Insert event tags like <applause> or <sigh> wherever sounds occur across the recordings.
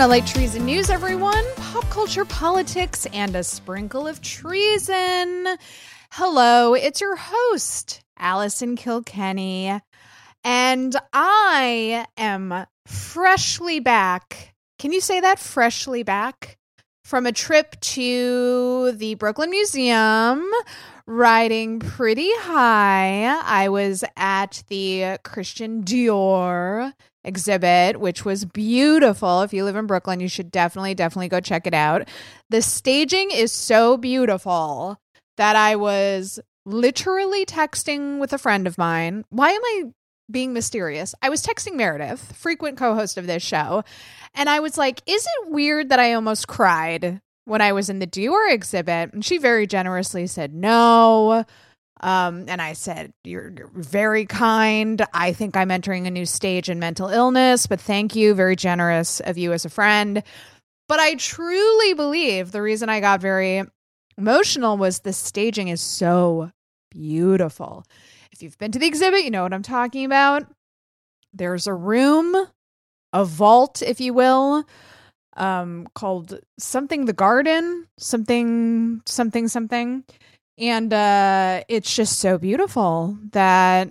to Light Treason News, everyone. Pop culture, politics, and a sprinkle of treason. Hello, it's your host, Allison Kilkenny. And I am freshly back. Can you say that? Freshly back from a trip to the Brooklyn Museum, riding pretty high. I was at the Christian Dior exhibit, which was beautiful. If you live in Brooklyn, you should definitely, definitely go check it out. The staging is so beautiful that I was literally texting with a friend of mine. Why am I being mysterious? I was texting Meredith, frequent co host of this show, and I was like, Is it weird that I almost cried when I was in the Dior exhibit? And she very generously said, No. Um, and I said, you're, you're very kind. I think I'm entering a new stage in mental illness, but thank you. Very generous of you as a friend. But I truly believe the reason I got very emotional was the staging is so beautiful. If you've been to the exhibit, you know what I'm talking about. There's a room, a vault, if you will, um, called something the garden, something, something, something and uh, it's just so beautiful that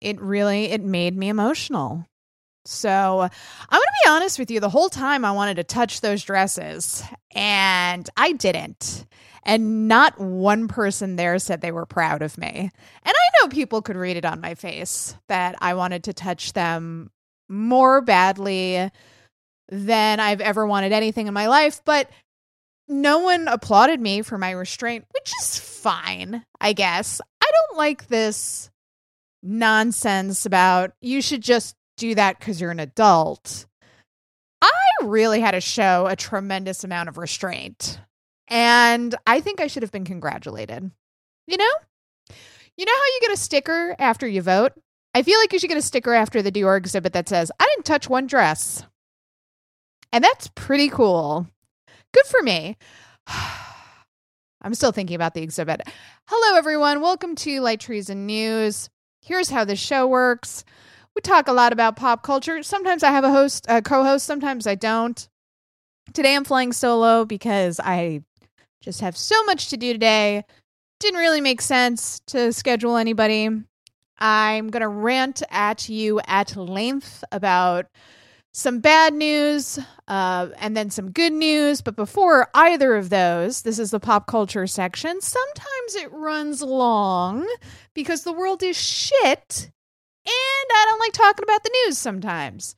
it really it made me emotional. So i'm gonna be honest with you the whole time i wanted to touch those dresses and i didn't. And not one person there said they were proud of me. And i know people could read it on my face that i wanted to touch them more badly than i've ever wanted anything in my life but no one applauded me for my restraint, which is fine, I guess. I don't like this nonsense about you should just do that because you're an adult. I really had to show a tremendous amount of restraint. And I think I should have been congratulated. You know? You know how you get a sticker after you vote? I feel like you should get a sticker after the Dior exhibit that says, I didn't touch one dress. And that's pretty cool. Good for me. <sighs> I'm still thinking about the exhibit. Hello, everyone. Welcome to Light Treason News. Here's how the show works. We talk a lot about pop culture. Sometimes I have a host, a co-host. Sometimes I don't. Today I'm flying solo because I just have so much to do today. Didn't really make sense to schedule anybody. I'm going to rant at you at length about some bad news uh, and then some good news. But before either of those, this is the pop culture section. Sometimes it runs long because the world is shit and I don't like talking about the news sometimes.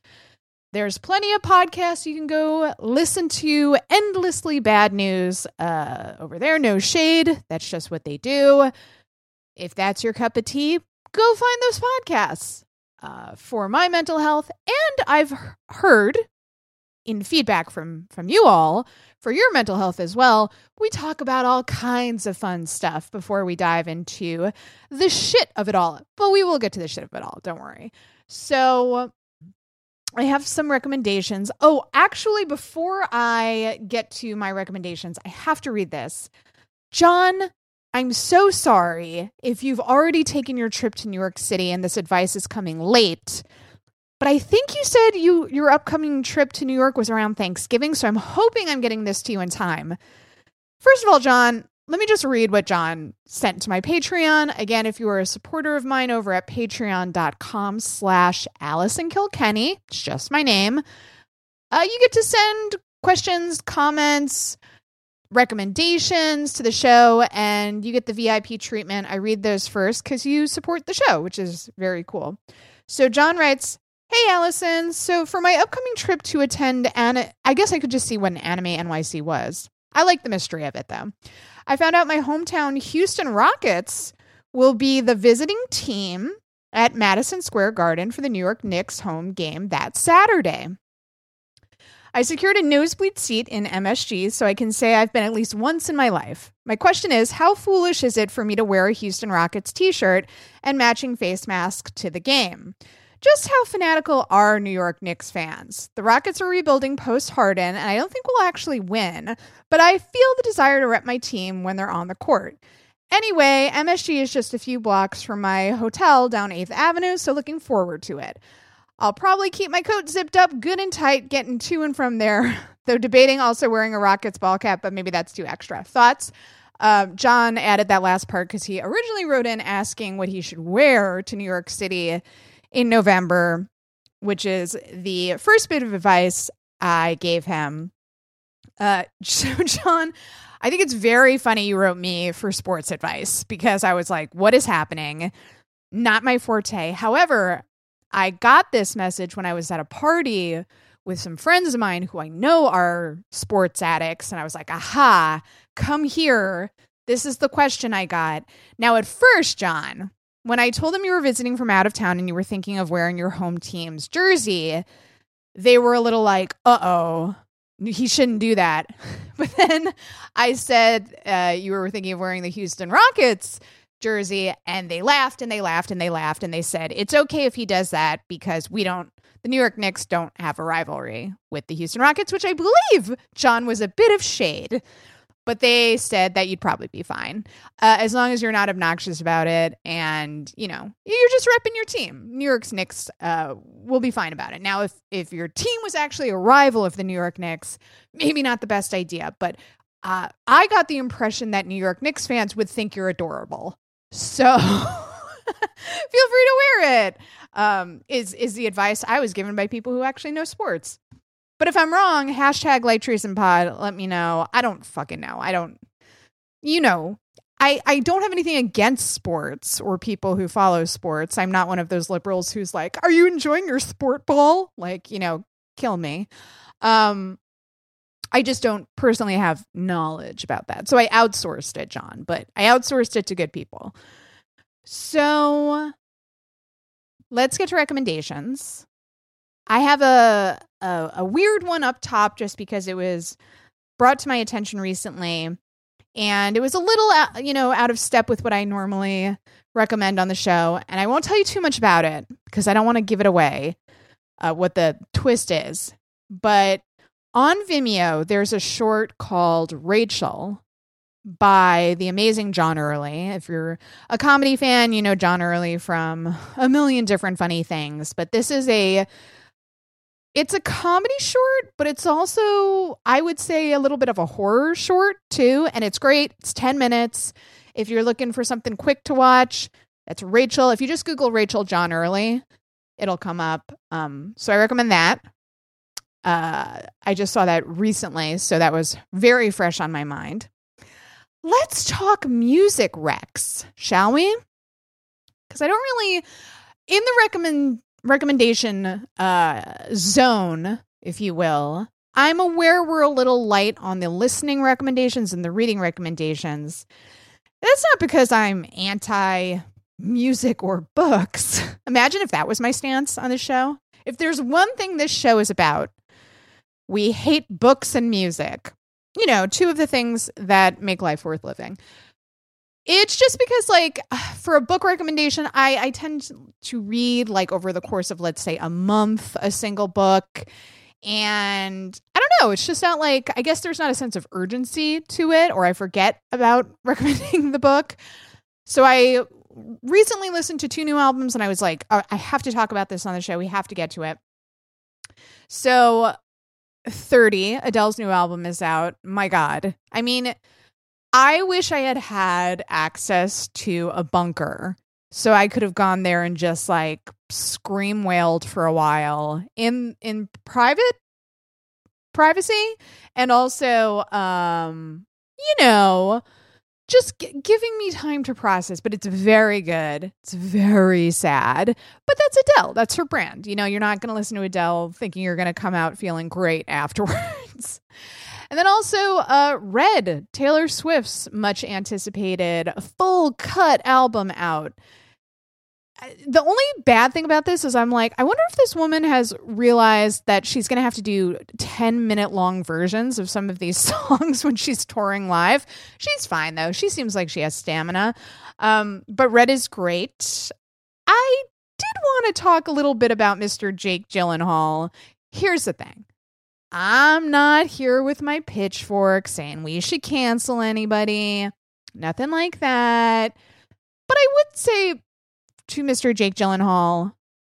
There's plenty of podcasts you can go listen to endlessly bad news uh, over there. No shade. That's just what they do. If that's your cup of tea, go find those podcasts uh, for my mental health. And I've heard in feedback from from you all for your mental health as well. We talk about all kinds of fun stuff before we dive into the shit of it all. But we will get to the shit of it all. Don't worry. So I have some recommendations. Oh, actually, before I get to my recommendations, I have to read this. John I'm so sorry if you've already taken your trip to New York City and this advice is coming late. But I think you said you your upcoming trip to New York was around Thanksgiving, so I'm hoping I'm getting this to you in time. First of all, John, let me just read what John sent to my Patreon. Again, if you are a supporter of mine over at patreon.com slash Allison Kilkenny, it's just my name, uh, you get to send questions, comments, recommendations to the show and you get the VIP treatment. I read those first because you support the show, which is very cool. So John writes, Hey Allison, so for my upcoming trip to attend and I guess I could just see what an anime NYC was. I like the mystery of it though. I found out my hometown Houston Rockets will be the visiting team at Madison Square Garden for the New York Knicks home game that Saturday. I secured a nosebleed seat in MSG, so I can say I've been at least once in my life. My question is how foolish is it for me to wear a Houston Rockets t shirt and matching face mask to the game? Just how fanatical are New York Knicks fans? The Rockets are rebuilding post Harden, and I don't think we'll actually win, but I feel the desire to rep my team when they're on the court. Anyway, MSG is just a few blocks from my hotel down 8th Avenue, so looking forward to it. I'll probably keep my coat zipped up good and tight, getting to and from there. <laughs> Though debating also wearing a Rockets ball cap, but maybe that's too extra. Thoughts? Uh, John added that last part because he originally wrote in asking what he should wear to New York City in November, which is the first bit of advice I gave him. Uh, <laughs> so, John, I think it's very funny you wrote me for sports advice because I was like, what is happening? Not my forte. However, I got this message when I was at a party with some friends of mine who I know are sports addicts. And I was like, aha, come here. This is the question I got. Now, at first, John, when I told them you were visiting from out of town and you were thinking of wearing your home team's jersey, they were a little like, uh oh, he shouldn't do that. <laughs> But then I said uh, you were thinking of wearing the Houston Rockets jersey, and they laughed and they laughed and they laughed and they said, it's okay if he does that because we don't, the New York Knicks don't have a rivalry with the Houston Rockets, which I believe John was a bit of shade but they said that you'd probably be fine uh, as long as you're not obnoxious about it and you know you're just repping your team. New york's knicks uh, will be fine about it. Now if if your team was actually a rival of the new york knicks maybe not the best idea but uh, i got the impression that new york knicks fans would think you're adorable so <laughs> feel free to wear it. Um, is is the advice I was given by people who actually know sports. But if I'm wrong, hashtag Light Treason Pod, let me know. I don't fucking know. I don't, you know, I, I don't have anything against sports or people who follow sports. I'm not one of those liberals who's like, are you enjoying your sport ball? Like, you know, kill me. Um, I just don't personally have knowledge about that. So I outsourced it, John, but I outsourced it to good people. So let's get to recommendations. I have a, a, a weird one up top just because it was brought to my attention recently and it was a little you know out of step with what I normally recommend on the show and I won't tell you too much about it because I don't want to give it away uh, what the twist is but on Vimeo there's a short called Rachel by the amazing John Early. If you're a comedy fan, you know John Early from a million different funny things, but this is a it's a comedy short, but it's also, I would say, a little bit of a horror short too. And it's great. It's 10 minutes. If you're looking for something quick to watch, that's Rachel. If you just Google Rachel John Early, it'll come up. Um, so I recommend that. Uh, I just saw that recently, so that was very fresh on my mind. Let's talk music recs, shall we? Because I don't really, in the recommend recommendation uh, zone, if you will, I'm aware we're a little light on the listening recommendations and the reading recommendations. That's not because I'm anti music or books. <laughs> Imagine if that was my stance on the show. If there's one thing this show is about, we hate books and music. You know, two of the things that make life worth living. It's just because, like, <sighs> for a book recommendation, I, I tend to read, like, over the course of, let's say, a month, a single book. And I don't know, it's just not like, I guess there's not a sense of urgency to it, or I forget about <laughs> recommending the book. So I recently listened to two new albums and I was like, oh, I have to talk about this on the show. We have to get to it. So 30, Adele's new album is out. My God. I mean, I wish I had had access to a bunker so I could have gone there and just like scream wailed for a while in in private privacy and also um you know just g- giving me time to process but it's very good. It's very sad but that's Adele. That's her brand. You know you're not going to listen to Adele thinking you're going to come out feeling great <laughs> afterwards. And then also uh, Red, Taylor Swift's much anticipated full cut album out. The only bad thing about this is I'm like, I wonder if this woman has realized that she's going to have to do 10 minute long versions of some of these <laughs> songs when she's touring live. She's fine though. She seems like she has stamina. Um, but Red is great. I did want to talk a little bit about Mr. Jake Gyllenhaal. Here's the thing I'm not here with my pitchfork saying we should cancel anybody. Nothing like that. But I would say to Mr. Jake Gyllenhaal,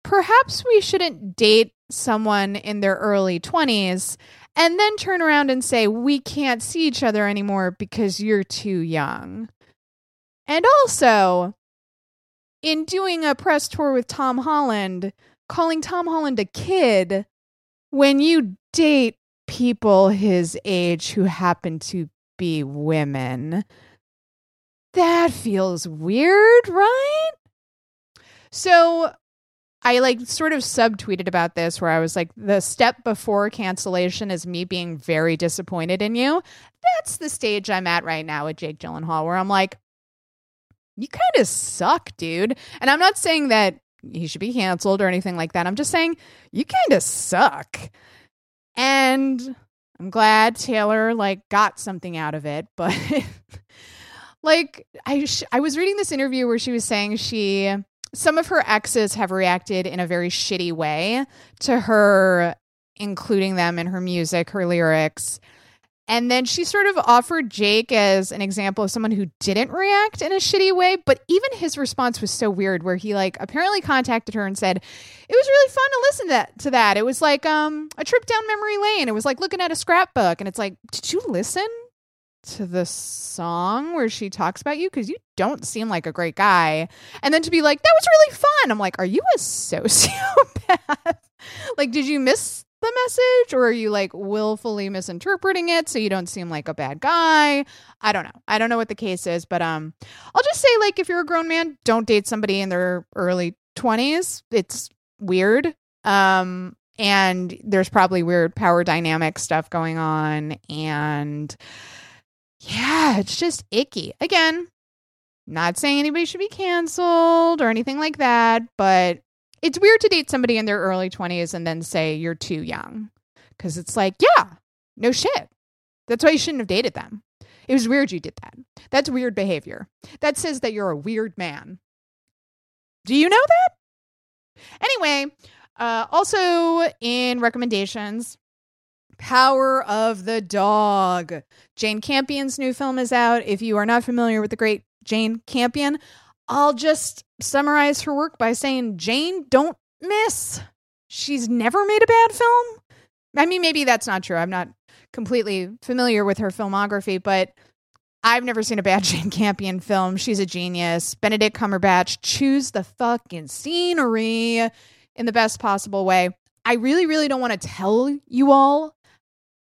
perhaps we shouldn't date someone in their early 20s and then turn around and say, we can't see each other anymore because you're too young. And also, in doing a press tour with Tom Holland, calling Tom Holland a kid when you date people his age who happen to be women. That feels weird, right? So I like sort of subtweeted about this where I was like, the step before cancellation is me being very disappointed in you. That's the stage I'm at right now with Jake Gyllenhaal, where I'm like, you kind of suck, dude. And I'm not saying that he should be canceled or anything like that. I'm just saying you kind of suck. And I'm glad Taylor like got something out of it, but <laughs> like I sh- I was reading this interview where she was saying she some of her exes have reacted in a very shitty way to her including them in her music, her lyrics. And then she sort of offered Jake as an example of someone who didn't react in a shitty way. But even his response was so weird, where he like apparently contacted her and said, It was really fun to listen to that. To that. It was like um, a trip down memory lane. It was like looking at a scrapbook. And it's like, Did you listen to the song where she talks about you? Because you don't seem like a great guy. And then to be like, That was really fun. I'm like, Are you a sociopath? <laughs> like, did you miss the message or are you like willfully misinterpreting it so you don't seem like a bad guy i don't know i don't know what the case is but um i'll just say like if you're a grown man don't date somebody in their early 20s it's weird um and there's probably weird power dynamic stuff going on and yeah it's just icky. Again not saying anybody should be canceled or anything like that but it's weird to date somebody in their early 20s and then say you're too young because it's like yeah no shit. That's why you shouldn't have dated them. It was weird you did that. That's weird behavior. That says that you're a weird man. Do you know that? Anyway uh, also in recommendations power of the dog jane campion's new film is out if you are not familiar with the great jane campion I'll just summarize her work by saying Jane don't miss. She's never made a bad film. I mean, maybe that's not true. I'm not completely familiar with her filmography, but I've never seen a bad <laughs> Jane Campion film. She's a genius. Benedict Cumberbatch, chews the fucking scenery in the best possible way. I really, really don't want to tell you all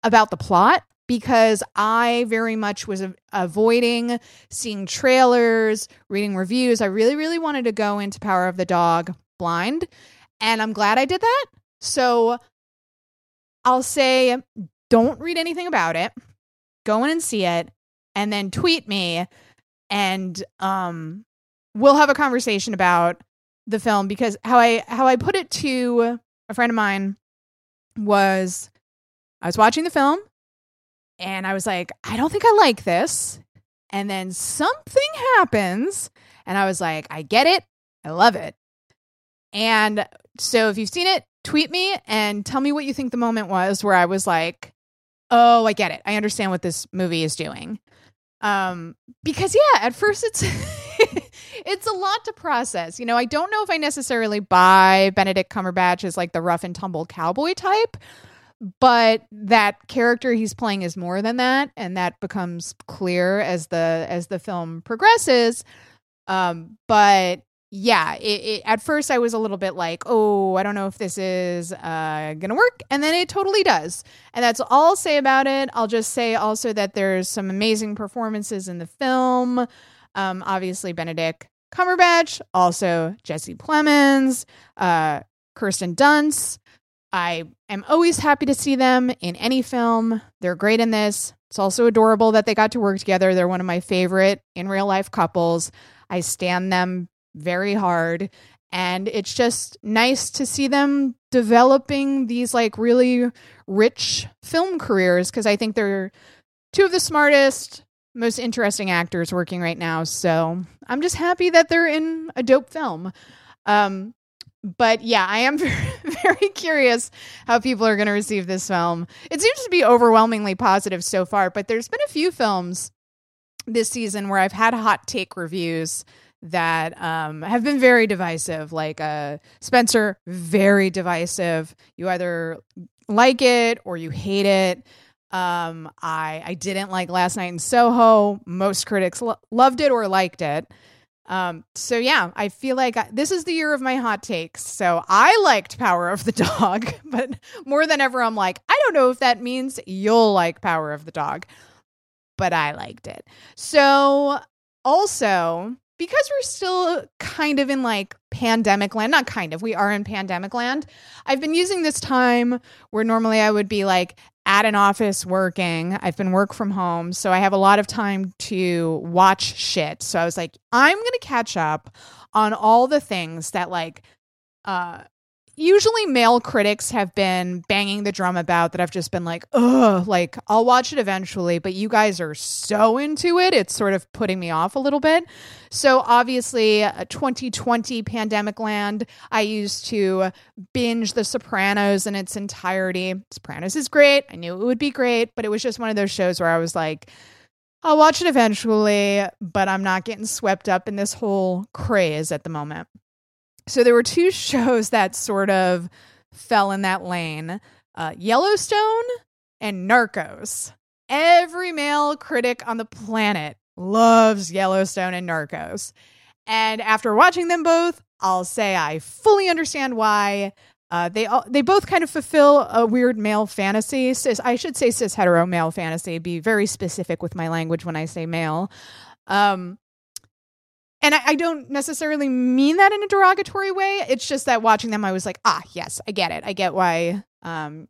about the plot because I very much was a- avoiding seeing trailers, reading reviews. I really, really wanted to go into Power of the Dog blind, and I'm glad I did that. So I'll say don't read anything about it, go in and see it, and then tweet me, and um, we'll have a conversation about the film because how I how I put it to a friend of mine was I was watching the film and I was like, I don't think I like this. And then something happens, and I was like, I get it. I love it. And so if you've seen it, tweet me and tell me what you think the moment was where I was like, oh, I get it. I understand what this movie is doing. Um, because yeah, at first it's <laughs> it's a lot to process. You know, I don't know if I necessarily buy Benedict Cumberbatch as like the rough and tumble cowboy type, but that character he's playing is more than that and that becomes clear as the as the film progresses. Um but yeah it, it, at first i was a little bit like oh i don't know if this is uh gonna work and then it totally does. And that's all i'll say about it. I'll just say also that there's some amazing performances in the film. Um obviously benedict cumberbatch also jesse plemons uh kirsten dunst I am always happy to see them in any film. They're great in this. It's also adorable that they got to work together. They're one of my favorite in real life couples. I stand them very hard. And it's just nice to see them developing these like really rich film careers because I think they're two of the smartest, most interesting actors working right now. So I'm just happy that they're in a dope film. Um, but yeah, I am <laughs> very curious how people are going to receive this film. It seems to be overwhelmingly positive so far, but there's been a few films this season where I've had hot take reviews that um, have been very divisive. Like uh, Spencer, very divisive. You either like it or you hate it. Um, I I didn't like Last Night in Soho. Most critics lo- loved it or liked it. Um, so yeah, I feel like I, this is the year of my hot takes. So I liked Power of the Dog, <laughs> but more than ever, I'm like, I don't know if that means you'll like Power of the Dog, but I liked it. So also, because we're still kind of in like pandemic land, not kind of, we are in pandemic land. I've been using this time where normally I would be like at an office working. I've been work from home, so I have a lot of time to watch shit. So I was like, I'm going to catch up on all the things that like uh usually male critics have been banging the drum about that I've just been like, ugh, like I'll watch it eventually, but you guys are so into it, it's sort of putting me off a little bit. So obviously, uh, 2020 pandemic land, I used to binge The Sopranos in its entirety. Sopranos is great. I knew it would be great, but it was just one of those shows where I was like, I'll watch it eventually, but I'm not getting swept up in this whole craze at the moment. So there were two <laughs> shows that sort of fell in that lane uh, Yellowstone and Narcos. Every male critic on the planet loves Yellowstone and Narcos. And after watching them both, I'll say I fully understand why. Uh, they all, they both kind of fulfill a weird male fantasy. Cis, I should say cis hetero male fantasy. Be very specific with my language when I say male. Um, and I, I, don't necessarily mean that in a derogatory way. It's just that watching them, I was like, ah, yes, I get it. I get why um,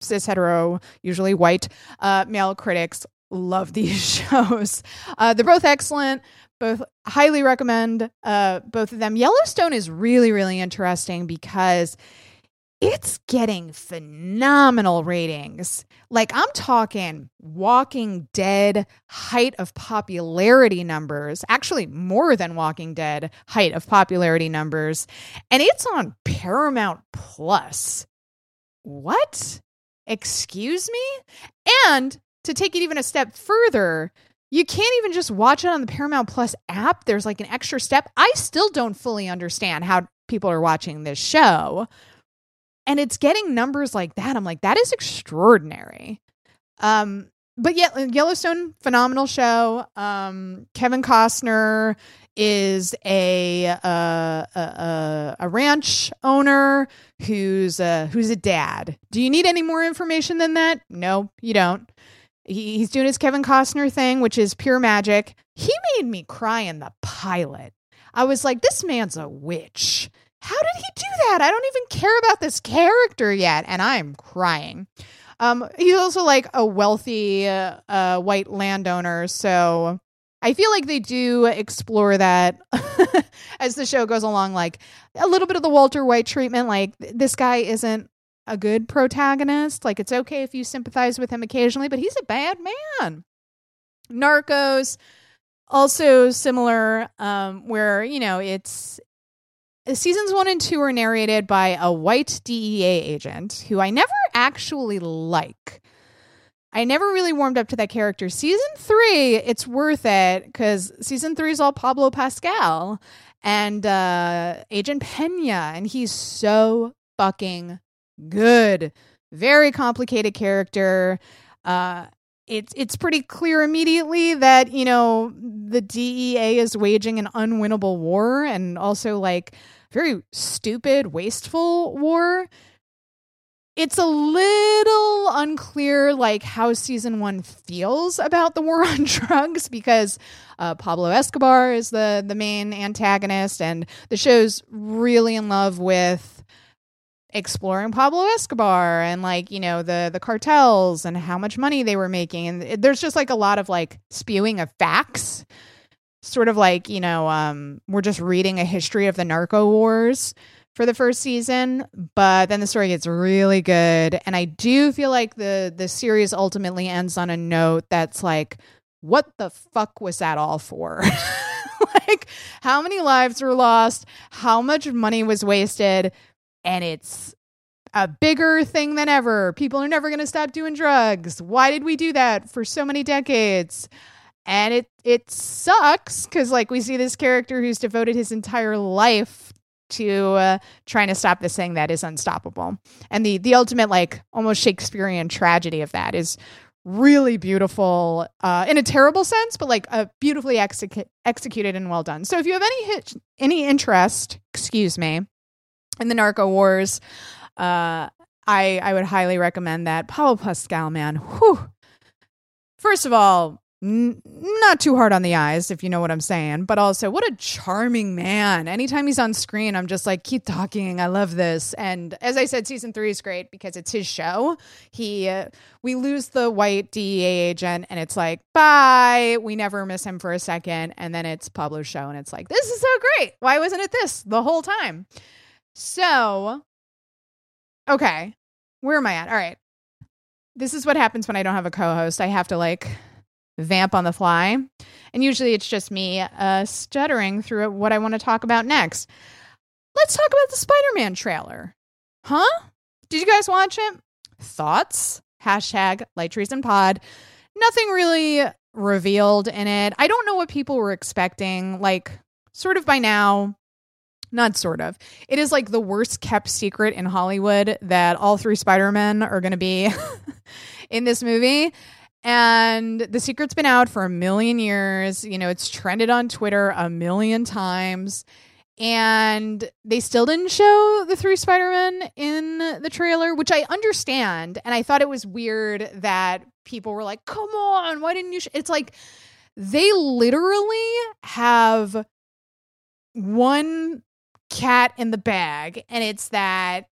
cis hetero, usually white uh, male critics love <laughs> these shows. Uh, they're both excellent. Both highly recommend uh, both of them. Yellowstone is really, really interesting because it's getting phenomenal ratings. Like I'm talking Walking Dead height of popularity numbers, actually more than Walking Dead height of popularity numbers, and it's on Paramount Plus. What? Excuse me? And to take it even a step further, you can't even just watch it on the Paramount Plus app. There's like an extra step. I still don't fully understand how people are watching this show and it's getting numbers like that. I'm like, that is extraordinary. Um, but yeah, Yellowstone, phenomenal show. Um, Kevin Costner is a, uh, a a ranch owner who's a who's a dad. Do you need any more information than that? No, you don't. He, he's doing his Kevin Costner thing, which is pure magic. He made me cry in the pilot. I was like, this man's a witch. How did he do that? I don't even care about this character yet. And I'm crying. Um, he's also like a wealthy uh, uh, white landowner. So I feel like they do explore that <laughs> as the show goes along, like a little bit of the Walter White treatment. Like, this guy isn't a good protagonist. Like, it's okay if you sympathize with him occasionally, but he's a bad man. Narcos, also similar, um, where, you know, it's seasons one and two are narrated by a white DEA agent who I never actually like. I never really warmed up to that character. Season three, it's worth it because season three is all Pablo Pascal and uh, Agent Pena, and he's so fucking good. Very complicated character. Uh, it's it's pretty clear immediately that you know the DEA is waging an unwinnable war and also like very stupid, wasteful war. It's a little unclear, like how season one feels about the war <laughs> on drugs, because uh, Pablo Escobar is the the main antagonist, and the show's really in love with exploring Pablo Escobar and like you know the the cartels and how much money they were making and there's just like a lot of like spewing of facts sort of like you know um, we're just reading a history of the narco wars for the first season but then the story gets really good. And i do feel like the the series ultimately ends on a note that's like what the fuck was that all for? <laughs> Like how many lives were lost? How much money was wasted? And it's a bigger thing than ever. People are never going to stop doing drugs. Why did we do that for so many decades and it it sucks because like we see this character who's devoted his entire life to uh, trying to stop this thing that is unstoppable. And the the ultimate like almost shakespearean tragedy of that is really beautiful uh, in a terrible sense but like uh, beautifully execu- executed and well done. So if you have any hit, any interest excuse me in the narco wars uh, i i would highly recommend that. Pablo pascal man whew. First of all N- not too hard on the eyes, if you know what I'm saying, but also what a charming man. Anytime he's on screen, I'm just like, keep talking. I love this. And as I said, season three is great because it's his show. He, uh, we lose the white DEA agent, and it's like, bye. We never miss him for a second, and then it's Pablo's show, and it's like, this is so great. Why wasn't it this the whole time? So, okay, where am I at? All right. This is what happens when I don't have a co-host. I have to like vamp on the fly. And usually it's just me uh, stuttering through what I want to talk about next. Let's talk about the Spider Man trailer. Huh? Did you guys watch it? Thoughts? Hashtag Light Treason Pod. Nothing really revealed in it. I don't know what people were expecting. Like, sort of by now, not sort of. It is like the worst kept secret in Hollywood that all three Spider-Men are going to be <laughs> in this movie. And the secret's been out for a million years. You know, it's trended on Twitter a million times. And they still didn't show the three Spider-Men in the trailer, which I understand. And I thought it was weird that people were like, come on, why didn't you? Sh-? It's like they literally have one cat in the bag, and it's that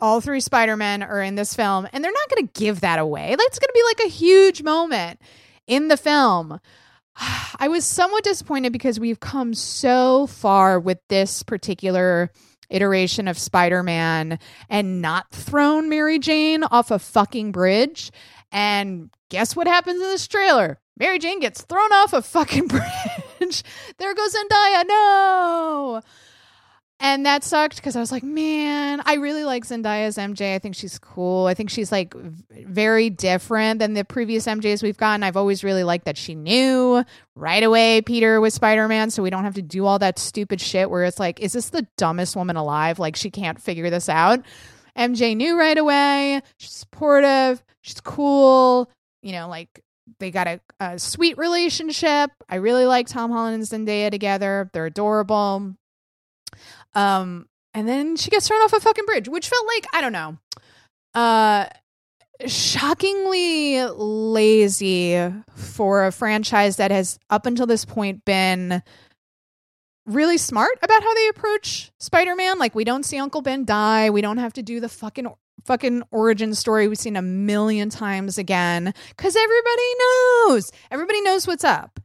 all three Spider-Men are in this film and they're not going to give that away. That's going to be like a huge moment in the film. <sighs> I was somewhat disappointed because we've come so far with this particular iteration of Spider-Man and not thrown Mary Jane off a fucking bridge. And guess what happens in this trailer? Mary Jane gets thrown off a fucking <laughs> bridge. there goes Zendaya. No. And that sucked because I was like, man, I really like Zendaya's MJ. I think she's cool. I think she's like very different than the previous MJs we've gotten. I've always really liked that she knew right away Peter was Spider Man, so we don't have to do all that stupid shit where it's like, is this the dumbest woman alive? Like, she can't figure this out. MJ knew right away. She's supportive. She's cool. You know, like they got a, a sweet relationship. I really like Tom Holland and Zendaya together. They're adorable. Um, and then she gets thrown off a fucking bridge, which felt like, I don't know, uh, shockingly lazy for a franchise that has up until this point been really smart about how they approach Spider-Man. Like we don't see Uncle Ben die. We don't have to do the fucking fucking origin story we've seen a million times again cuz everybody knows. Everybody knows what's up.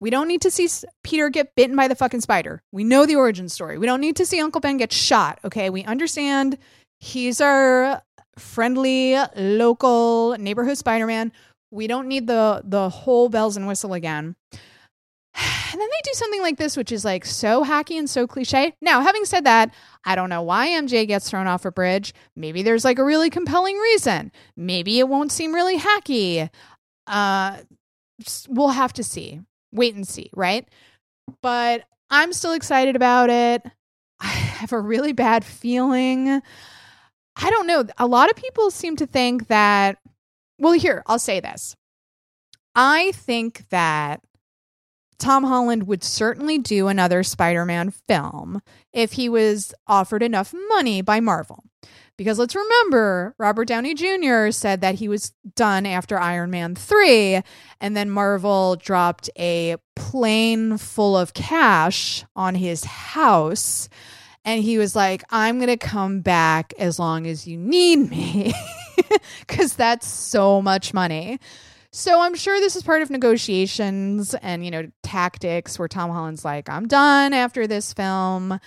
We don't need to see Peter get bitten by the fucking spider. We know the origin story. We don't need to see Uncle Ben get shot. Okay. We understand he's our friendly local neighborhood Spider Man. We don't need the the whole bells and whistle again. <sighs> And then they do something like this, which is like so hacky and so cliche. Now, having said that, I don't know why MJ gets thrown off a bridge. Maybe there's like a really compelling reason. Maybe it won't seem really hacky. Uh, we'll have to see wait and see, right? But I'm still excited about it. <sighs> I have a really bad feeling. I don't know. A lot of people seem to think that, well, here, I'll say this. I think that Tom Holland would certainly do another Spider Man film if he was offered enough money by Marvel. Because let's remember, Robert Downey Jr. said that he was done after Iron Man 3, and then Marvel dropped a plane full of cash on his house. And he was like, I'm going to come back as long as you need me, <laughs> because that's so much money. So I'm sure this is part of negotiations and, you know, tactics where Tom Holland's like, I'm done after this film.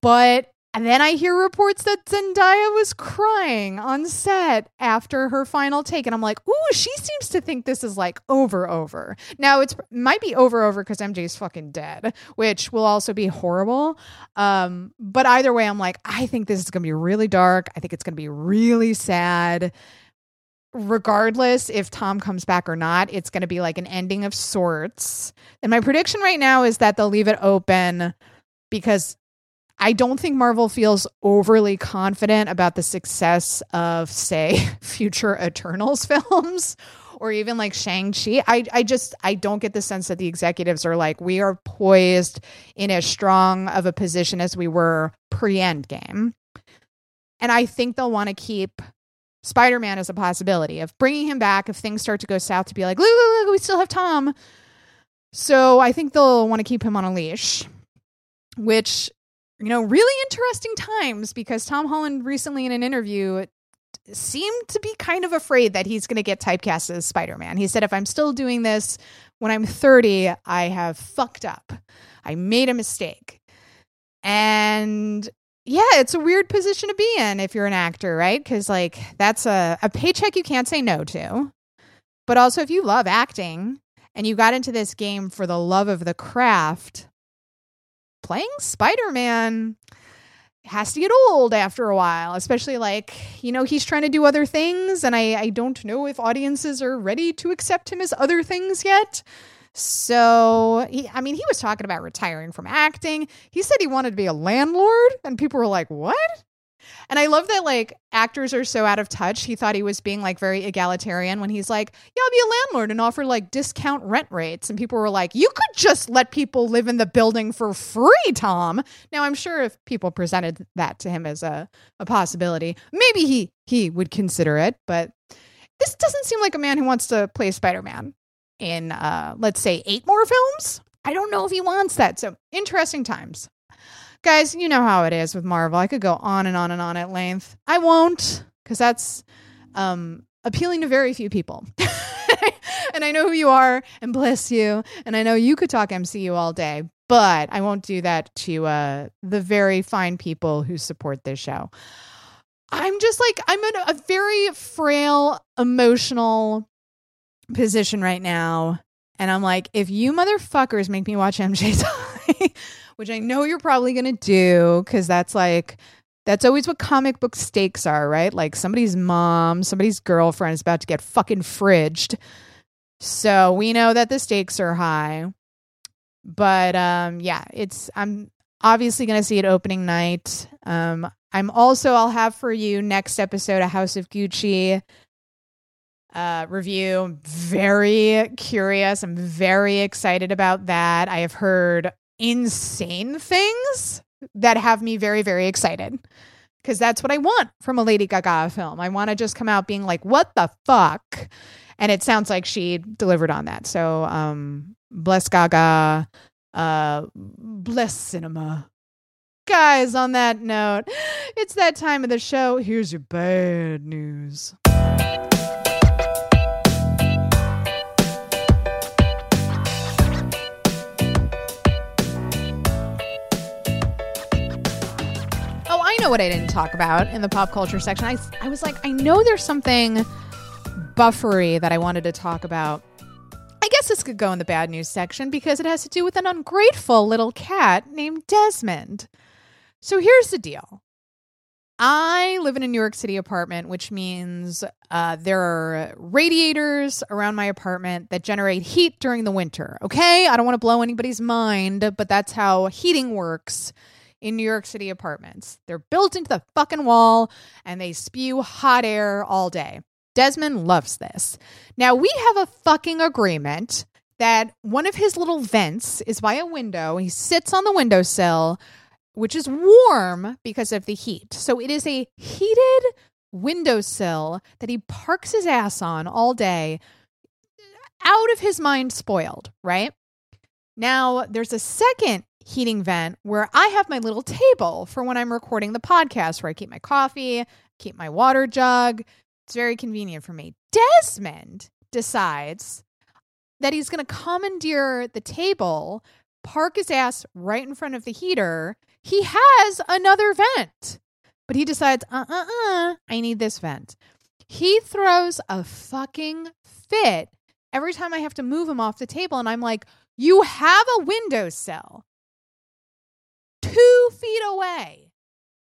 But and then I hear reports that Zendaya was crying on set after her final take. And I'm like, ooh, she seems to think this is like over, over. Now, it's might be over, over because MJ's fucking dead, which will also be horrible. Um, but either way, I'm like, I think this is going to be really dark. I think it's going to be really sad. regardless if Tom comes back or not, it's going to be like an ending of sorts. And my prediction right now is that they'll leave it open because I don't think Marvel feels overly confident about the success of, say, <laughs> future Eternals <laughs> films or even like Shang-Chi. I, I just I don't get the sense that the executives are like, we are poised in as strong of a position as we were pre-endgame. And I think they'll want to keep Spider Man as a possibility of bringing him back if things start to go south to be like, look, look, look, we still have Tom. So I think they'll want to keep him on a leash, which, you know, really interesting times because Tom Holland recently in an interview seemed to be kind of afraid that he's going to get typecast as Spider Man. He said, if I'm still doing this when I'm 30, I have fucked up. I made a mistake. And yeah, it's a weird position to be in if you're an actor, right? Because like that's a, a paycheck you can't say no to. But also, if you love acting and you got into this game for the love of the craft, playing Spider Man has to get old after a while, especially like, you know, he's trying to do other things. And I, I don't know if audiences are ready to accept him as other things yet. So, he, I mean, he was talking about retiring from acting. He said he wanted to be a landlord, and people were like, What? And I love that like actors are so out of touch. He thought he was being like very egalitarian when he's like, "Yeah, I'll be a landlord and offer like discount rent rates." And people were like, "You could just let people live in the building for free, Tom." Now, I'm sure if people presented that to him as a a possibility, maybe he he would consider it, but this doesn't seem like a man who wants to play Spider-Man in uh let's say 8 more films. I don't know if he wants that. So, interesting times. Guys, you know how it is with Marvel. I could go on and on and on at length. I won't because that's um, appealing to very few people. <laughs> and I know who you are, and bless you. And I know you could talk MCU all day, but I won't do that to uh, the very fine people who support this show. I'm just like, I'm in a very frail, emotional position right now. And I'm like, if you motherfuckers make me watch MJ die, <laughs> which I know you're probably going to do because that's like, that's always what comic book stakes are, right? Like somebody's mom, somebody's girlfriend is about to get fucking fridged. So we know that the stakes are high. But um yeah, it's I'm obviously going to see it opening night. Um I'm also I'll have for you next episode a House of Gucci uh, review. Very curious. I'm very excited about that. I have heard insane things that have me very, very excited because that's what I want from a Lady Gaga film. I want to just come out being like, what the fuck? And it sounds like she delivered on that. So, um, bless Gaga, uh, bless cinema. Guys, on that note, it's that time of the show. Here's your bad news. Know what I didn't talk about in the pop culture section. I, I was like, I know there's something buffery that I wanted to talk about. I guess this could go in the bad news section because it has to do with an ungrateful little cat named Desmond. So here's the deal I live in a New York City apartment, which means uh, there are radiators around my apartment that generate heat during the winter. Okay. I don't want to blow anybody's mind, but that's how heating works in New York City apartments. They're built into the fucking wall and they spew hot air all day. Desmond loves this. Now, we have a fucking agreement that one of his little vents is by a window. He sits on the windowsill, which is warm because of the heat. So it is a heated windowsill that he parks his ass on all day, out of his mind spoiled, right? Now, there's a second heating vent where I have my little table for when I'm recording the podcast, where I keep my coffee, keep my water jug. It's very convenient for me. Desmond decides that he's going to commandeer the table, park his ass right in front of the heater. He has another vent, but he decides, uh uh uh, I need this vent. He throws a fucking fit every time I have to move him off the table. And I'm like, you have a windowsill two feet away.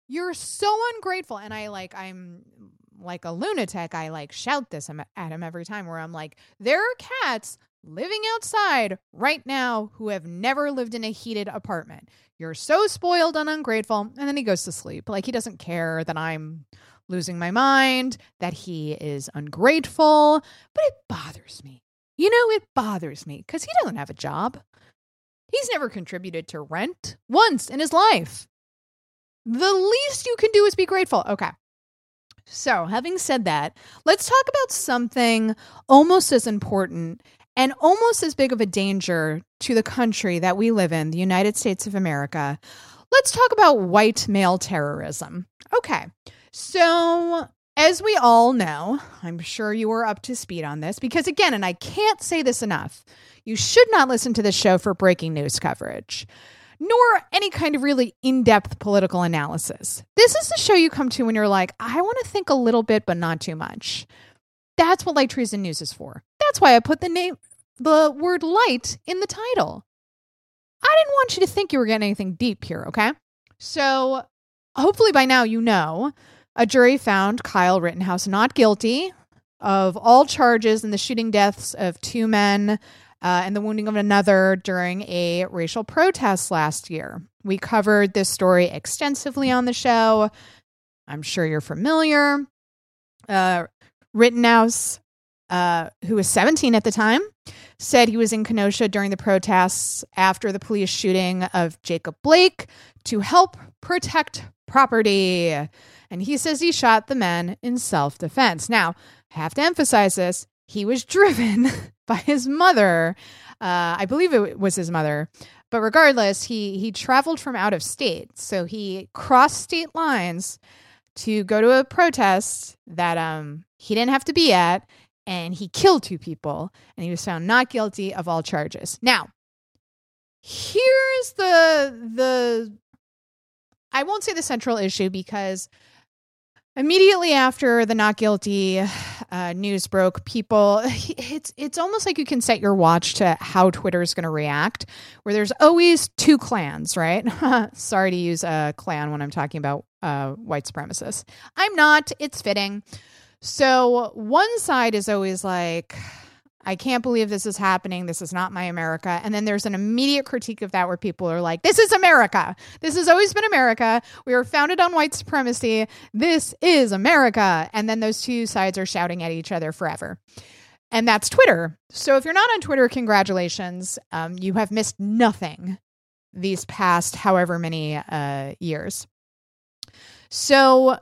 You're so ungrateful. And I like, I'm like a lunatic, I like shout this at him every time where I'm like, there are cats living outside right now who have never lived in a heated apartment. You're so spoiled and ungrateful. And then he goes to sleep. Like he doesn't care that I'm losing my mind, that he is ungrateful, but it bothers me. You know, it bothers me because he doesn't have a job. He's never contributed to rent once in his life. The least you can do is be grateful. Okay. So, having said that, let's talk about something almost as important and almost as big of a danger to the country that we live in, the United States of America. Let's talk about white male terrorism. Okay. So, as we all know, I'm sure you are up to speed on this because, again, and I can't say this enough, you should not listen to this show for breaking news coverage, nor any kind of really in depth political analysis. This is the show you come to when you're like, I want to think a little bit, but not too much. That's what Light Treason News is for. That's why I put the name, the word light in the title. I didn't want you to think you were getting anything deep here, okay? So, hopefully by now you know a jury found Kyle Rittenhouse not guilty of all charges in the shooting deaths of two men uh, and the wounding of another during a racial protest last year. We covered this story extensively on the show. I'm sure you're familiar. Uh, Rittenhouse, uh, who was 17 at the time, said he was in Kenosha during the protests after the police shooting of Jacob Blake to help protect property. And he says he shot the men in self defense. Now, I have to emphasize this he was driven <laughs> by his mother. Uh, I believe it was his mother. But regardless, he, he traveled from out of state. So he crossed state lines to go to a protest that um, he didn't have to be at. And he killed two people. And he was found not guilty of all charges. Now, here's the the I won't say the central issue because immediately after the not guilty uh, news broke, people it's it's almost like you can set your watch to how Twitter is going to react. Where there's always two clans, right? <laughs> Sorry to use a clan when I'm talking about uh, white supremacists. I'm not. It's fitting. So one side is always like I can't believe this is happening. This is not my America. And then there's an immediate critique of that where people are like, this is America. This has always been America. We were founded on white supremacy. This is America. And then those two sides are shouting at each other forever. And that's Twitter. So if you're not on Twitter, congratulations. Um, you have missed nothing these past however many uh, years. So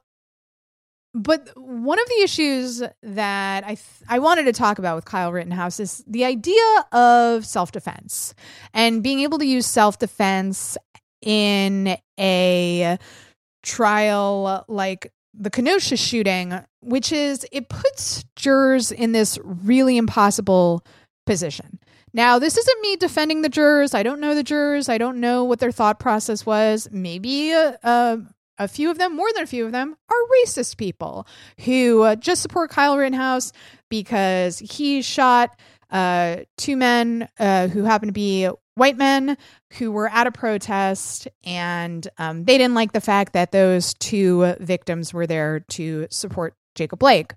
but one of the issues that I th- I wanted to talk about with Kyle Rittenhouse is the idea of self defense and being able to use self defense in a trial like the Kenosha shooting, which is it puts jurors in this really impossible position. Now, this isn't me defending the jurors. I don't know the jurors. I don't know what their thought process was. Maybe uh, a few of them, more than a few of them, are racist people who uh, just support Kyle Rittenhouse because he shot uh, two men uh, who happen to be white men who were at a protest, and um, they didn't like the fact that those two victims were there to support Jacob Blake.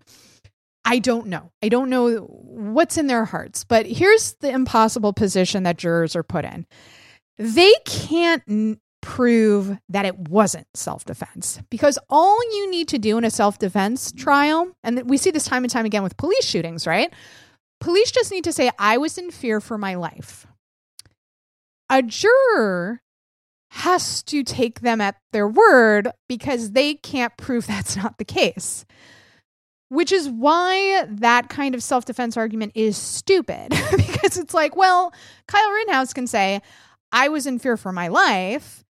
I don't know. I don't know what's in their hearts, but here's the impossible position that jurors are put in. They can't prove that it wasn't self defense. Because all you need to do in a self defense trial, and we see this time and time again with police shootings, right? Police just need to say, I was in fear for my life. A juror has to take them at their word because they can't prove <laughs> that's not the case. Which is why that kind of self defense argument is stupid. <laughs> because it's like, well, Kyle Rittenhouse can say, I was in fear for my life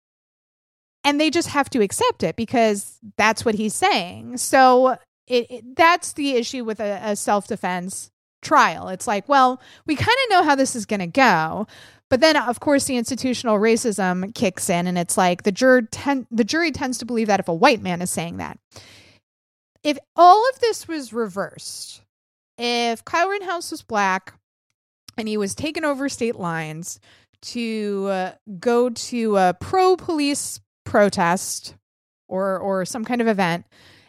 and they just have to accept it because that's what he's saying. So it, it that's the issue with a, a self defense trial. It's like, well, we kind of know how this is going to go. But then, of course, the institutional racism kicks in, and it's like the, jur- ten- the jury tends to believe that if a white man is saying that. If all of this was reversed, if Kyle Rittenhouse was black and he was taken over state lines to uh, go to a pro police protest or or some kind of event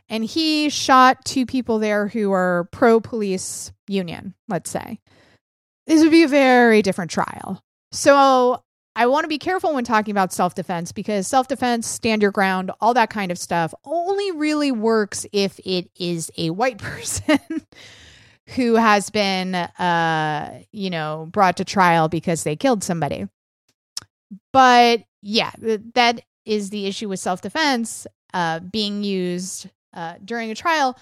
and he shot two people there who are pro police union, let's say. This would be a very different trial. So I want to be careful when talking about self defense because self defense, stand your ground, all that kind of stuff only really works if it is a white <laughs> person who has been, uh, you know, brought to trial because they killed somebody. But yeah, that is the issue with self defense uh, being used uh, during a trial.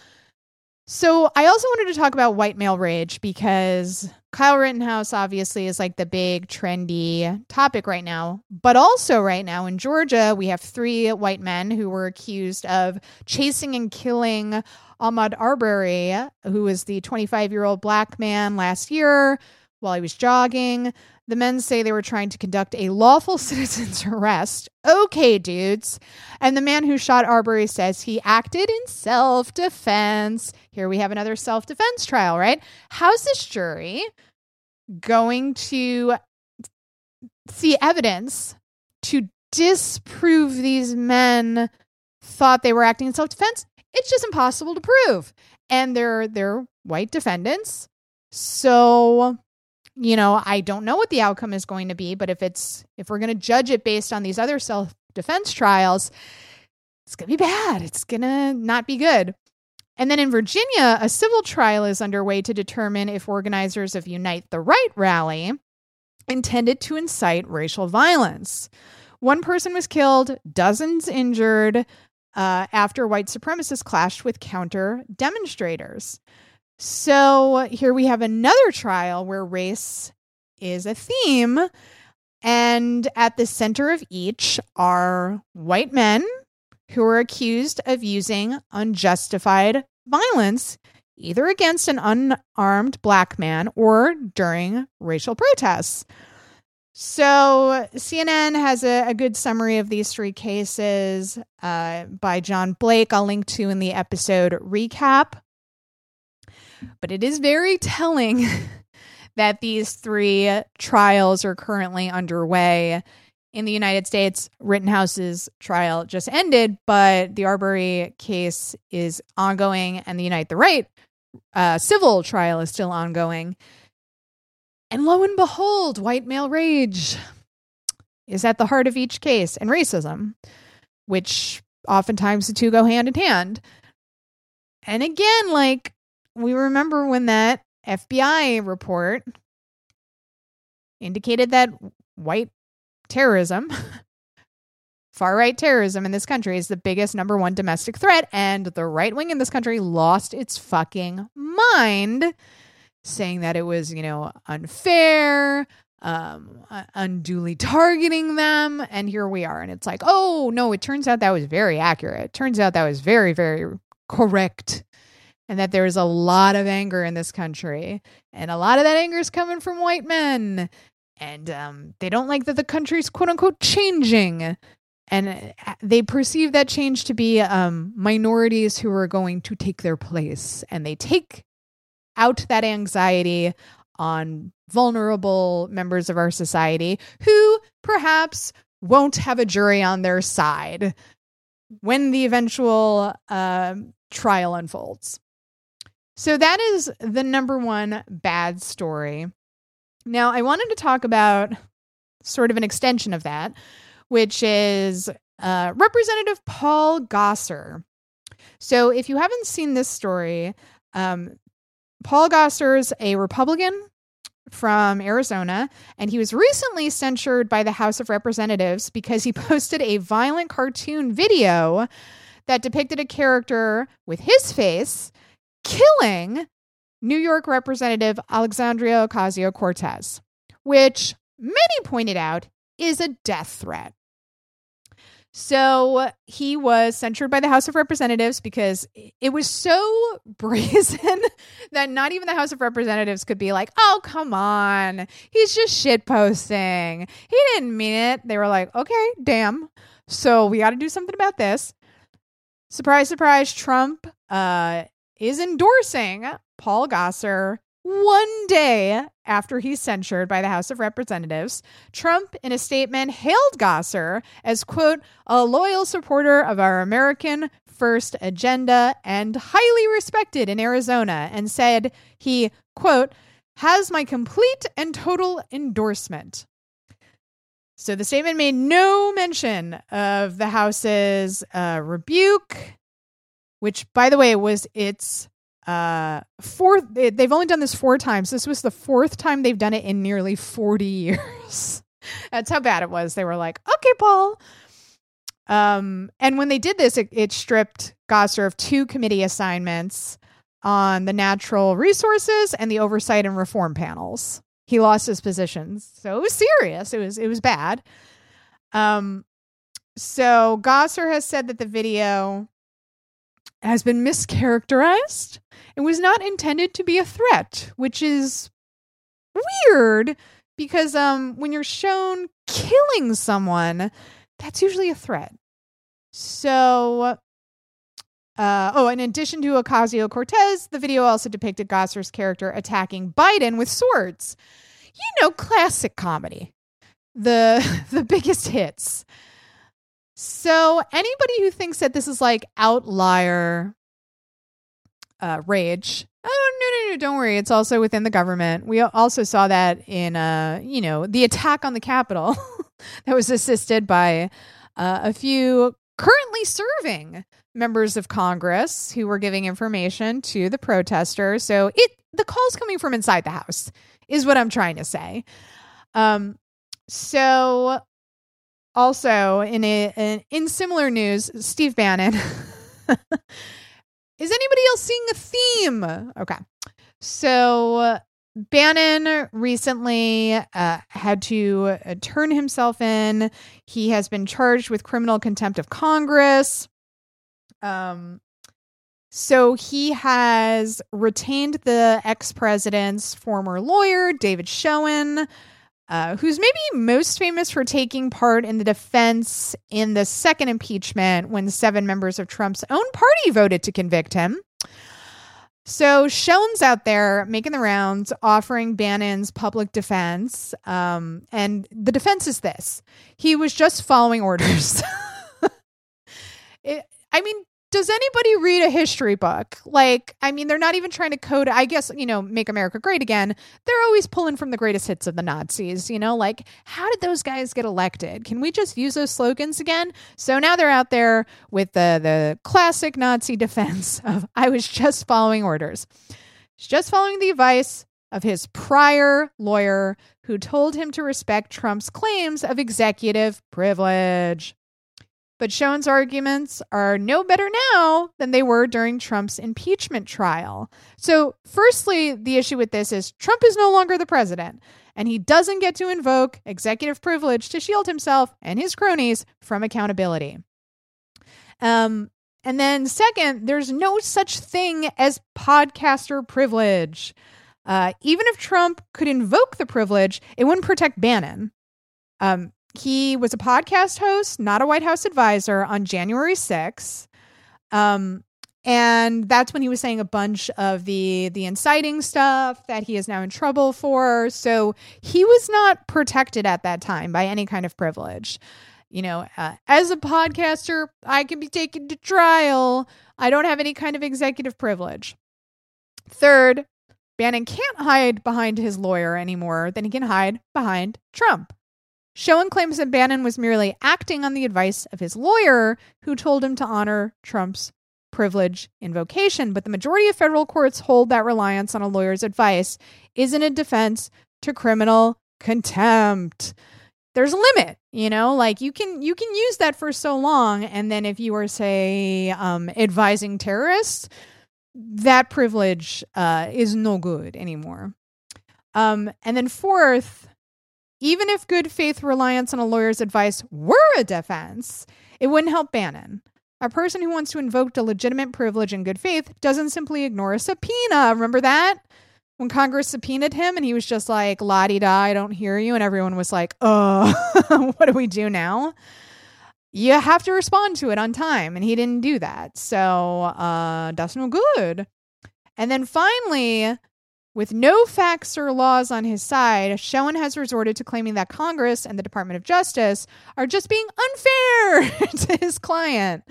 So I also wanted to talk about white male rage because Kyle Rittenhouse obviously is like the big trendy topic right now. But also, right now in Georgia, we have three white men who were accused of chasing and killing Ahmaud Arbery, who was the 25 year old black man last year while he was jogging. The men say they were trying to conduct a lawful <laughs> citizen's arrest. Okay, dudes. And the man who shot Arbery says he acted in self defense. Here we have another self defense trial, right? How's this jury going to see evidence to disprove these men thought they were acting in self defense? It's just impossible to prove. And they're they're white defendants. So you know, I don't know what the outcome is going to be, but if it's if we're going to judge it based on these other self-defense trials, it's going to be bad. It's going to not be good. And then in Virginia, a civil trial is underway to determine if organizers of Unite the Right rally intended to incite racial violence. One person was killed, dozens injured uh, after white supremacists clashed with counter demonstrators. So here we have another trial where race is a theme. And at the center of each are white men who are accused of using unjustified violence, either against an unarmed black man or during racial protests. So, CNN has a, a, good summary of these three cases uh, by John Blake. I'll link to in the episode recap. But it is very telling <laughs> that these three trials are currently underway. In the United States, Rittenhouse's trial just ended, but the Arbery case is ongoing, and the Unite the Right uh, civil trial is still ongoing. And lo and behold, white male rage is at the heart of each case, and racism, which oftentimes the two go hand in hand. And again, like we remember when that FBI report indicated that white terrorism, <laughs> far right terrorism in this country is the biggest number one domestic threat. And the right wing in this country lost its fucking mind, saying that it was, you know, unfair, um, unduly targeting them. And here we are. And it's like, oh, no, it turns out that was very accurate. It turns out that was very, very correct and that there is a lot of anger in this country. And a lot of that anger is coming from white men. And um, they don't like that the country's quote unquote changing. And uh, they perceive that change to be um, minorities who are going to take their place. And they take out that anxiety on vulnerable members of our society who perhaps won't have a jury on their side when the eventual uh, trial unfolds. So that is the number one bad story. Now, I wanted to talk about sort of an extension of that, which is uh, Representative Paul Gosar. So, if you haven't seen this story, um, Paul Gosar's a Republican from Arizona, and he was recently censured by the House of Representatives because he <laughs> posted a violent cartoon video that depicted a character with his face killing New York Representative Alexandria Ocasio Cortez, which many pointed out is a death threat. So he was censured by the House of Representatives because it was so <laughs> brazen that not even the House of Representatives could be like, oh, come on. He's just shitposting. He didn't mean it. They were like, okay, damn. So we got to do something about this. Surprise, surprise, Trump uh, is endorsing Paul Gosar one day after he's censured by the House of Representatives, Trump, in a statement, hailed Gosar as, quote, a loyal supporter of our American first agenda and highly respected in Arizona, and said he, quote, has my complete and total endorsement. So the statement made no mention of the House's uh, rebuke, which, by the way, was its uh fourth they've only done this four times. This was the fourth time they've done it in nearly 40 <laughs> years. That's how bad it was. They were like okay paul. Um and when they did this it, it stripped Gosar of two committee assignments on the natural resources and the oversight and reform panels. He lost his positions. So it was serious. It was it was bad. Um so Gosar has said that the video has been mischaracterized and was not intended to be a threat, which is weird because um when you're shown killing someone, that's usually a threat. So uh, oh, in addition to Ocasio Cortez, the video also depicted Gosar's character attacking Biden with swords. You know, classic comedy. The <laughs> the biggest hits. So anybody who thinks that this is like outlier uh, rage, oh no no no, don't worry. It's also within the government. We also saw that in uh, you know, the attack on the Capitol <laughs> that was assisted by uh, a few currently serving members of Congress who were giving information to the protesters. So it the calls coming from inside the house is what I'm trying to say. Um, so also in a, in, in similar news, Steve Bannon. Is anybody else seeing a theme? Okay. So Bannon recently uh, had to uh, turn himself in. He has been charged with criminal contempt of Congress. Um, so he has retained the ex president's former lawyer, David Schoen, uh, who's maybe most famous for taking part in the defense in the second impeachment when seven members of Trump's own party voted to convict him. So Schoen's out there making the rounds, offering Bannon's public defense. Um, and the defense is this he was just following orders. <laughs> it, I mean, does anybody read a history book? Like, I mean, they're not even trying to code, I guess, you know, make America great again. They're always pulling from the greatest hits of the Nazis, you know, like, how did those guys get elected? Can we just use those slogans again? So now they're out there with the, the classic Nazi <laughs> defense of, I was just following orders. He's just following the advice of his prior lawyer who told him to respect Trump's claims of executive privilege. But Schoen's arguments are no better now than they were during Trump's impeachment trial. So, firstly, the issue with this is Trump is no longer the president, and he doesn't get to invoke executive privilege to shield himself and his cronies from accountability. Um, and then, second, there's no such thing as podcaster privilege. Uh, even if Trump could invoke the privilege, it wouldn't protect Bannon. Um, he was a podcast host, not a White House advisor, on January 6th. Um, and that's when he was saying a bunch of the the inciting stuff that he is now in trouble for. So he was not protected at that time by any kind of privilege. You know, uh, as a podcaster, I can be taken to trial. I don't have any kind of executive privilege. Third, Bannon can't hide behind his lawyer anymore than he can hide behind Trump. Schoen claims that Bannon was merely acting on the advice of his lawyer, who told him to honor Trump's privilege invocation. But the majority of federal courts hold that reliance on a lawyer's advice isn't a defense to criminal contempt. There's a limit, you know, like you can you can use that for so long, and then if you are say um, advising terrorists, that privilege uh, is no good anymore. Um, and then fourth, even if good faith reliance on a lawyer's advice were a defense, it wouldn't help Bannon. A person who wants to invoke a legitimate privilege in good faith doesn't simply ignore a subpoena. Remember that? When Congress subpoenaed him and he was just like, la di da, I don't hear you. And everyone was like, oh, <laughs> what do we do now? You have to respond to it on time. And he didn't do that. So uh, that's no good. And then finally, With no facts or laws on his side, Schoen has resorted to claiming that Congress and the Department of Justice are just being unfair <laughs> to his client.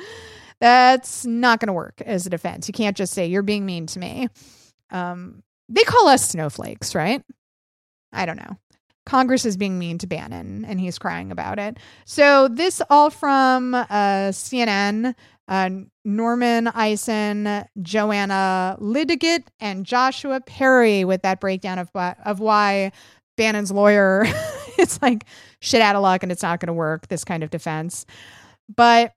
That's not going to work as a defense. You can't just say, you're being mean to me. Um, they call us snowflakes, right? I don't know. Congress is being mean to Bannon and he's crying about it. So, this all from uh, CNN. Uh, Norman Eisen, Joanna Lydgate, and Joshua Perry with that breakdown of of why Bannon's lawyer <laughs> it's like shit out of luck and it's not going to work. This kind of defense, but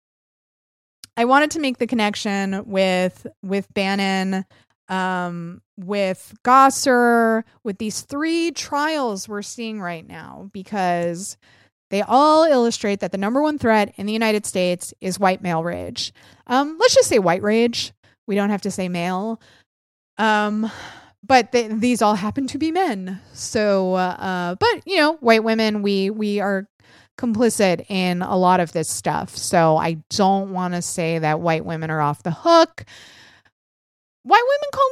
I wanted to make the connection with with Bannon um, with Gosar, with these three trials we're seeing right now, because they all illustrate that the number one threat in the United States is white male rage. Um, let's just say white rage. We don't have to say male. Um, but th- these all happen to be men. So, uh, but you know, white women, we we are complicit in a lot of this stuff. So I don't want to say that white women are off the hook white women call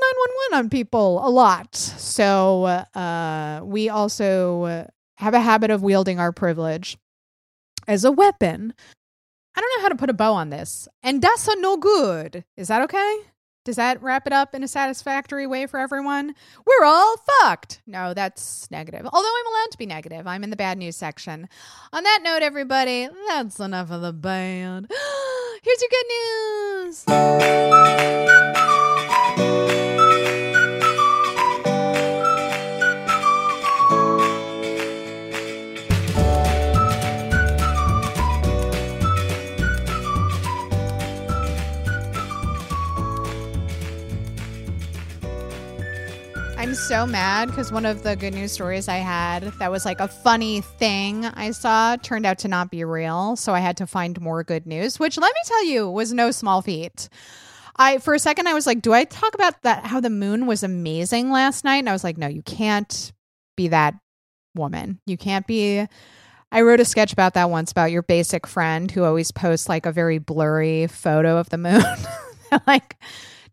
911 on people a lot. So uh, we also have a habit of wielding our privilege as a weapon. I don't know how to put a bow on this. And that's a no good. Is that okay? Does that wrap it up in a satisfactory way for everyone? We're all fucked. No, that's negative. Although I'm allowed to be negative. I'm in the bad news section. On that note, everybody, that's enough of the bad. <gasps> Here's your good news. So mad because one of the good news stories I had that was like a funny thing I saw turned out to not be real. So I had to find more good news, which let me tell you was no small feat. I for a second I was like, do I talk about that how the moon was amazing last night? And I was like, no, you can't be that woman. You can't be I wrote a sketch about that once about your basic friend who always posts like a very blurry photo of the moon. <laughs> like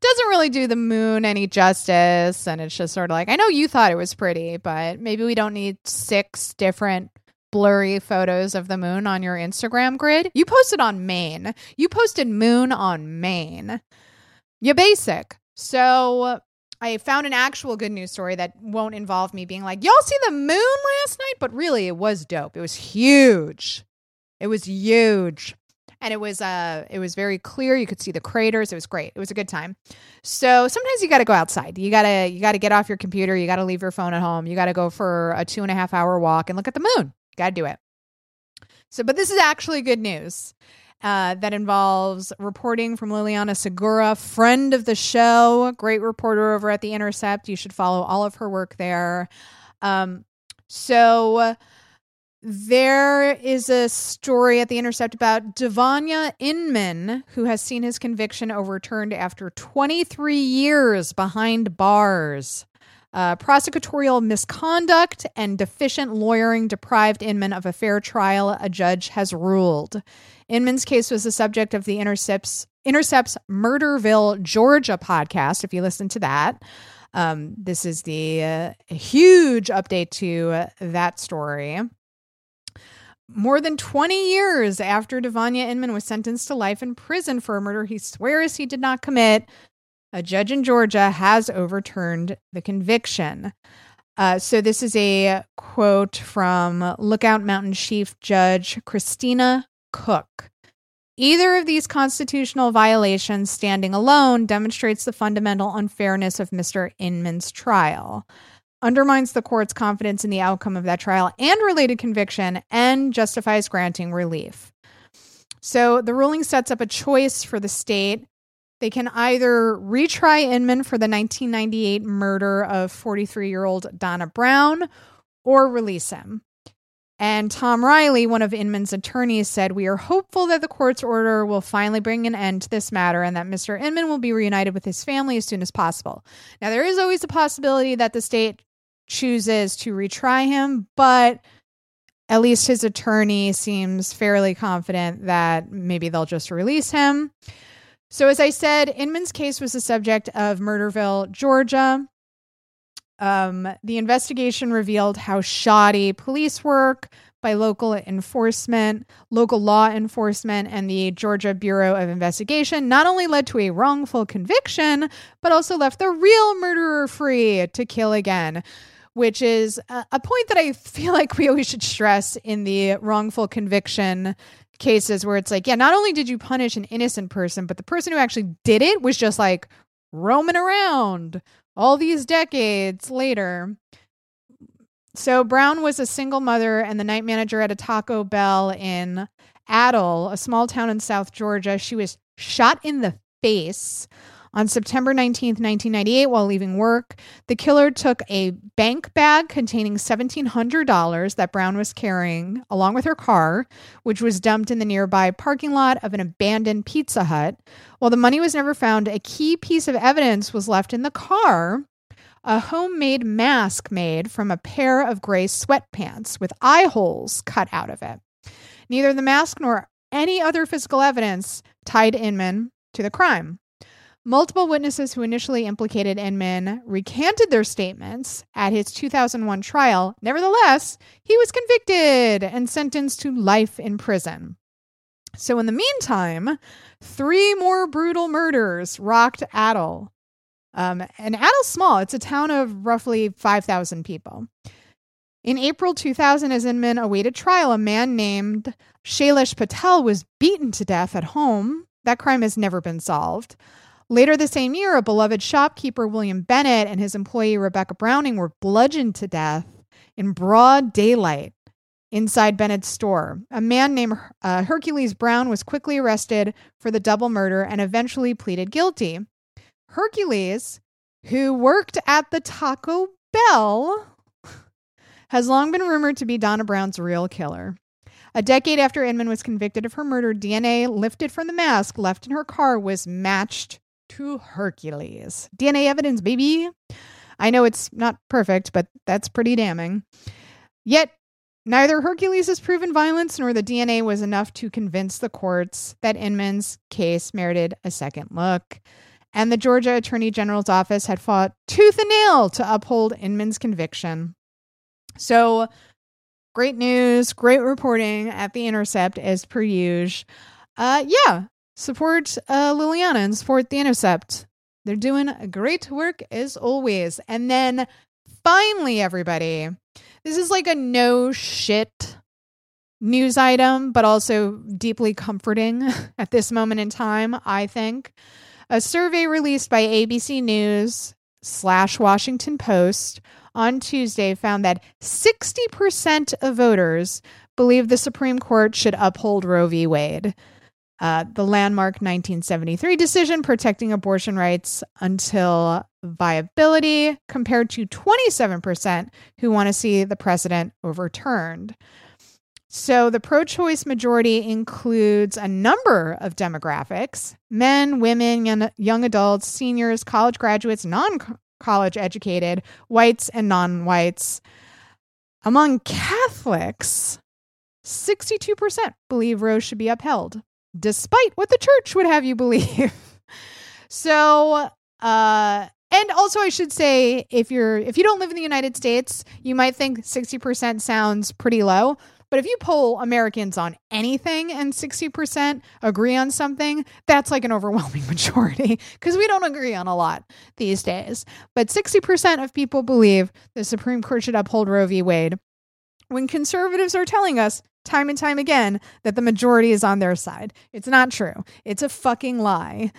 doesn't really do the moon any justice. And it's just sort of like, I know you thought it was pretty, but maybe we don't need six different blurry photos of the moon on your Instagram grid. You posted on main. You posted moon on main. You basic. So I found an actual good news story that won't involve me being like, y'all see the moon last night? But really, it was dope. It was huge. It was huge and it was uh it was very clear. You could see the craters. It was great. It was a good time. So sometimes you got to go outside. You gotta you gotta get off your computer. You gotta leave your phone at home. You gotta go for a two and a half hour walk and look at the moon. Gotta do it. So but this is actually good news uh, that involves reporting from Liliana Segura, friend of the show, great reporter over at The Intercept. You should follow all of her work there. Um, so, there is a story at The Intercept about Devonia Inman, who has seen his conviction overturned after 23 years behind bars. Uh, prosecutorial misconduct and deficient lawyering deprived Inman of a fair trial, a judge has ruled. Inman's case was the subject of the Intercept's, Intercept's Murderville, Georgia podcast, if you listen to that. Um, this is the uh, huge update to uh, that story. More than 20 years after Devonia Inman was sentenced to life in prison for a murder he swears he did not commit, a judge in Georgia has overturned the conviction. Uh, so, this is a quote from Lookout Mountain Chief Judge Christina Cook. Either of these constitutional violations standing alone demonstrates the fundamental unfairness of Mr. Inman's trial undermines the court's confidence in the outcome of that trial and related conviction, and justifies granting relief. So the ruling sets up a choice for the state. They can either retry Inman for the 1998 murder of 43 year old Donna Brown or release him. And Tom Riley, one of Inman's attorneys, said, We are hopeful that the court's order will finally bring an end to this matter and that Mr. Inman will be reunited with his family as soon as possible. Now, there is always a possibility that the state chooses to retry him, but at least his attorney seems fairly confident that maybe they'll just release him. So, as I said, Inman's case was the subject of Murderville, Georgia. um, the investigation revealed how shoddy police work by local enforcement, local law enforcement, and the Georgia Bureau of Investigation not only led to a wrongful conviction, but also left the real murderer free to kill again. Which is a, a point that I feel <laughs> like we always should stress in the wrongful conviction cases where it's like, yeah, not only did you punish an innocent person, but the person who actually did it was just like roaming around all these decades later. So Brown was a single mother and the night manager at a Taco Bell in Adel, a small town in South Georgia. She was shot in the face on September 19, 1998, while leaving work, the killer took a bank bag containing $1,700 that Brown was carrying, along with her car, which was dumped in the nearby parking lot of an abandoned Pizza Hut. While the money was never found, a key piece of evidence was left in the car a homemade mask made from a pair of gray sweatpants with eye holes cut out of it. Neither the mask nor any other physical evidence tied Inman to the crime. Multiple witnesses who initially implicated Inman recanted their statements at his 2001 trial. Nevertheless, he was convicted and sentenced to life in prison. So, in the meantime, three more brutal murders rocked Adel. Um, and Adel's small, it's a town of roughly 5,000 people. In April 2000, as Inman awaited trial, a man named Shailesh Patel was beaten to death at home. That crime has never been solved. Later the same year, a beloved shopkeeper, William Bennett, and his employee, Rebecca Browning, were bludgeoned to death in broad daylight inside Bennett's store. A man named uh, Hercules Brown was quickly arrested for the double murder and eventually pleaded guilty. Hercules, who worked at the Taco Bell, has long been rumored to be Donna Brown's real killer. A decade after Inman was convicted of her murder, DNA lifted from the mask left in her car was matched to Hercules. DNA evidence, baby. I know it's not perfect, but that's pretty damning. Yet, neither Hercules' has proven violence nor the DNA was enough to convince the courts that Inman's case merited a second look. And the Georgia Attorney General's office had fought tooth and nail to uphold Inman's conviction. So, great news, great reporting at The Intercept as per usual. Uh, yeah, support uh, Liliana and support The Intercept. They're doing great work as always. And then finally, everybody, this is like a no shit news item, but also deeply comforting <laughs> at this moment in time, I think. A survey released by ABC News slash Washington Post on Tuesday found that 60% of voters believe the Supreme Court should uphold Roe v. Wade uh, the landmark 1973 decision protecting abortion rights until viability, compared to 27% who want to see the precedent overturned. So, the pro choice majority includes a number of demographics men, women, young, adults, seniors, college graduates, non college educated, whites, and non whites. Among Catholics, 62% believe Roe should be upheld despite what the church would have you believe. <laughs> so, uh, and also I should say if you're if you don't live in the United States, you might think 60% sounds pretty low. But if you poll Americans on anything and 60% agree on something, that's like an overwhelming <laughs> majority because we don't agree on a lot these days. But 60% of people believe the Supreme Court should uphold Roe v. Wade. When conservatives are telling us time and time again that the majority is on their side. It's not true. It's a fucking lie.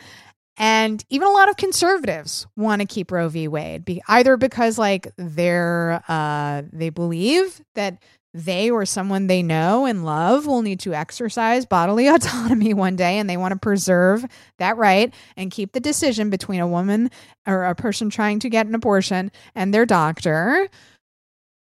And even a lot of conservatives want to keep Roe v. Wade, be, either because like they're uh, they believe that they or someone they know and love will need to exercise bodily <laughs> autonomy one day and they want to preserve that right and keep the decision between a woman or a person trying to get an abortion and their doctor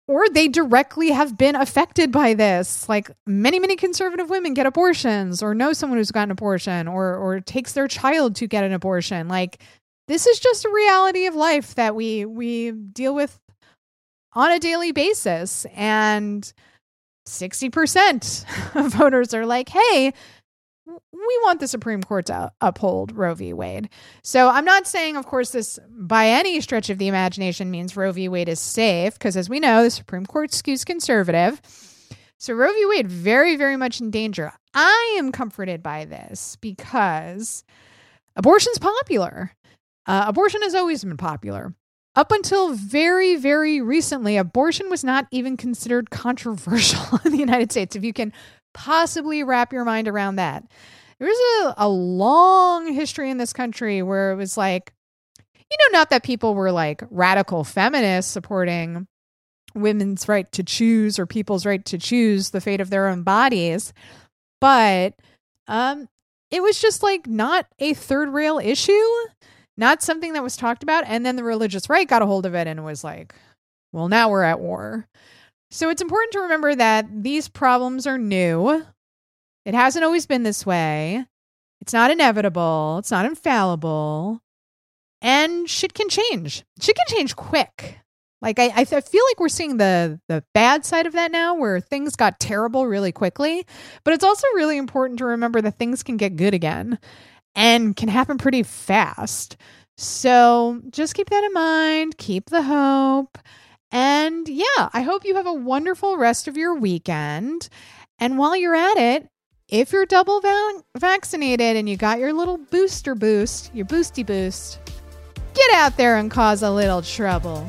or they directly have been affected by this. Like many, many conservative women get abortions or know someone who's gotten an abortion or or takes their child to get an abortion. Like this is just a reality of life that we we deal with on a daily basis. And 60% <laughs> of voters are like, hey, we want the Supreme Court to uphold Roe v. Wade. So I'm not saying, of course, this by any stretch of the imagination means Roe v. Wade is safe, because as we know, the Supreme Court skews conservative. So Roe v. Wade very, very much in danger. I am comforted by this because abortion's popular. Uh, abortion has always been popular. Up until very, very recently, abortion was not even considered <laughs> controversial in the United States, if you can possibly wrap your mind around that. There was a, a long history in this country where it was like, you know, not that people were like radical feminists supporting women's right to choose or people's right to choose the fate of their own bodies, but um, it was just like not a third rail issue not something that was talked about. And then the religious right got a hold of it and was like, well, now we're at war. So it's important to remember that these problems are new. It hasn't always been this way. It's not inevitable, it's not infallible. And shit can change. Shit can change quick. Like I, I feel like we're seeing the the bad side of that now, where things got terrible really quickly. But it's also really important to remember that things can get good again and can happen pretty fast. So just keep that in mind, keep the hope. And yeah, I hope you have a wonderful rest of your weekend. And while you're at it, if you're double va- vaccinated and you got your little booster boost, your boosty boost, get out there and cause a little trouble.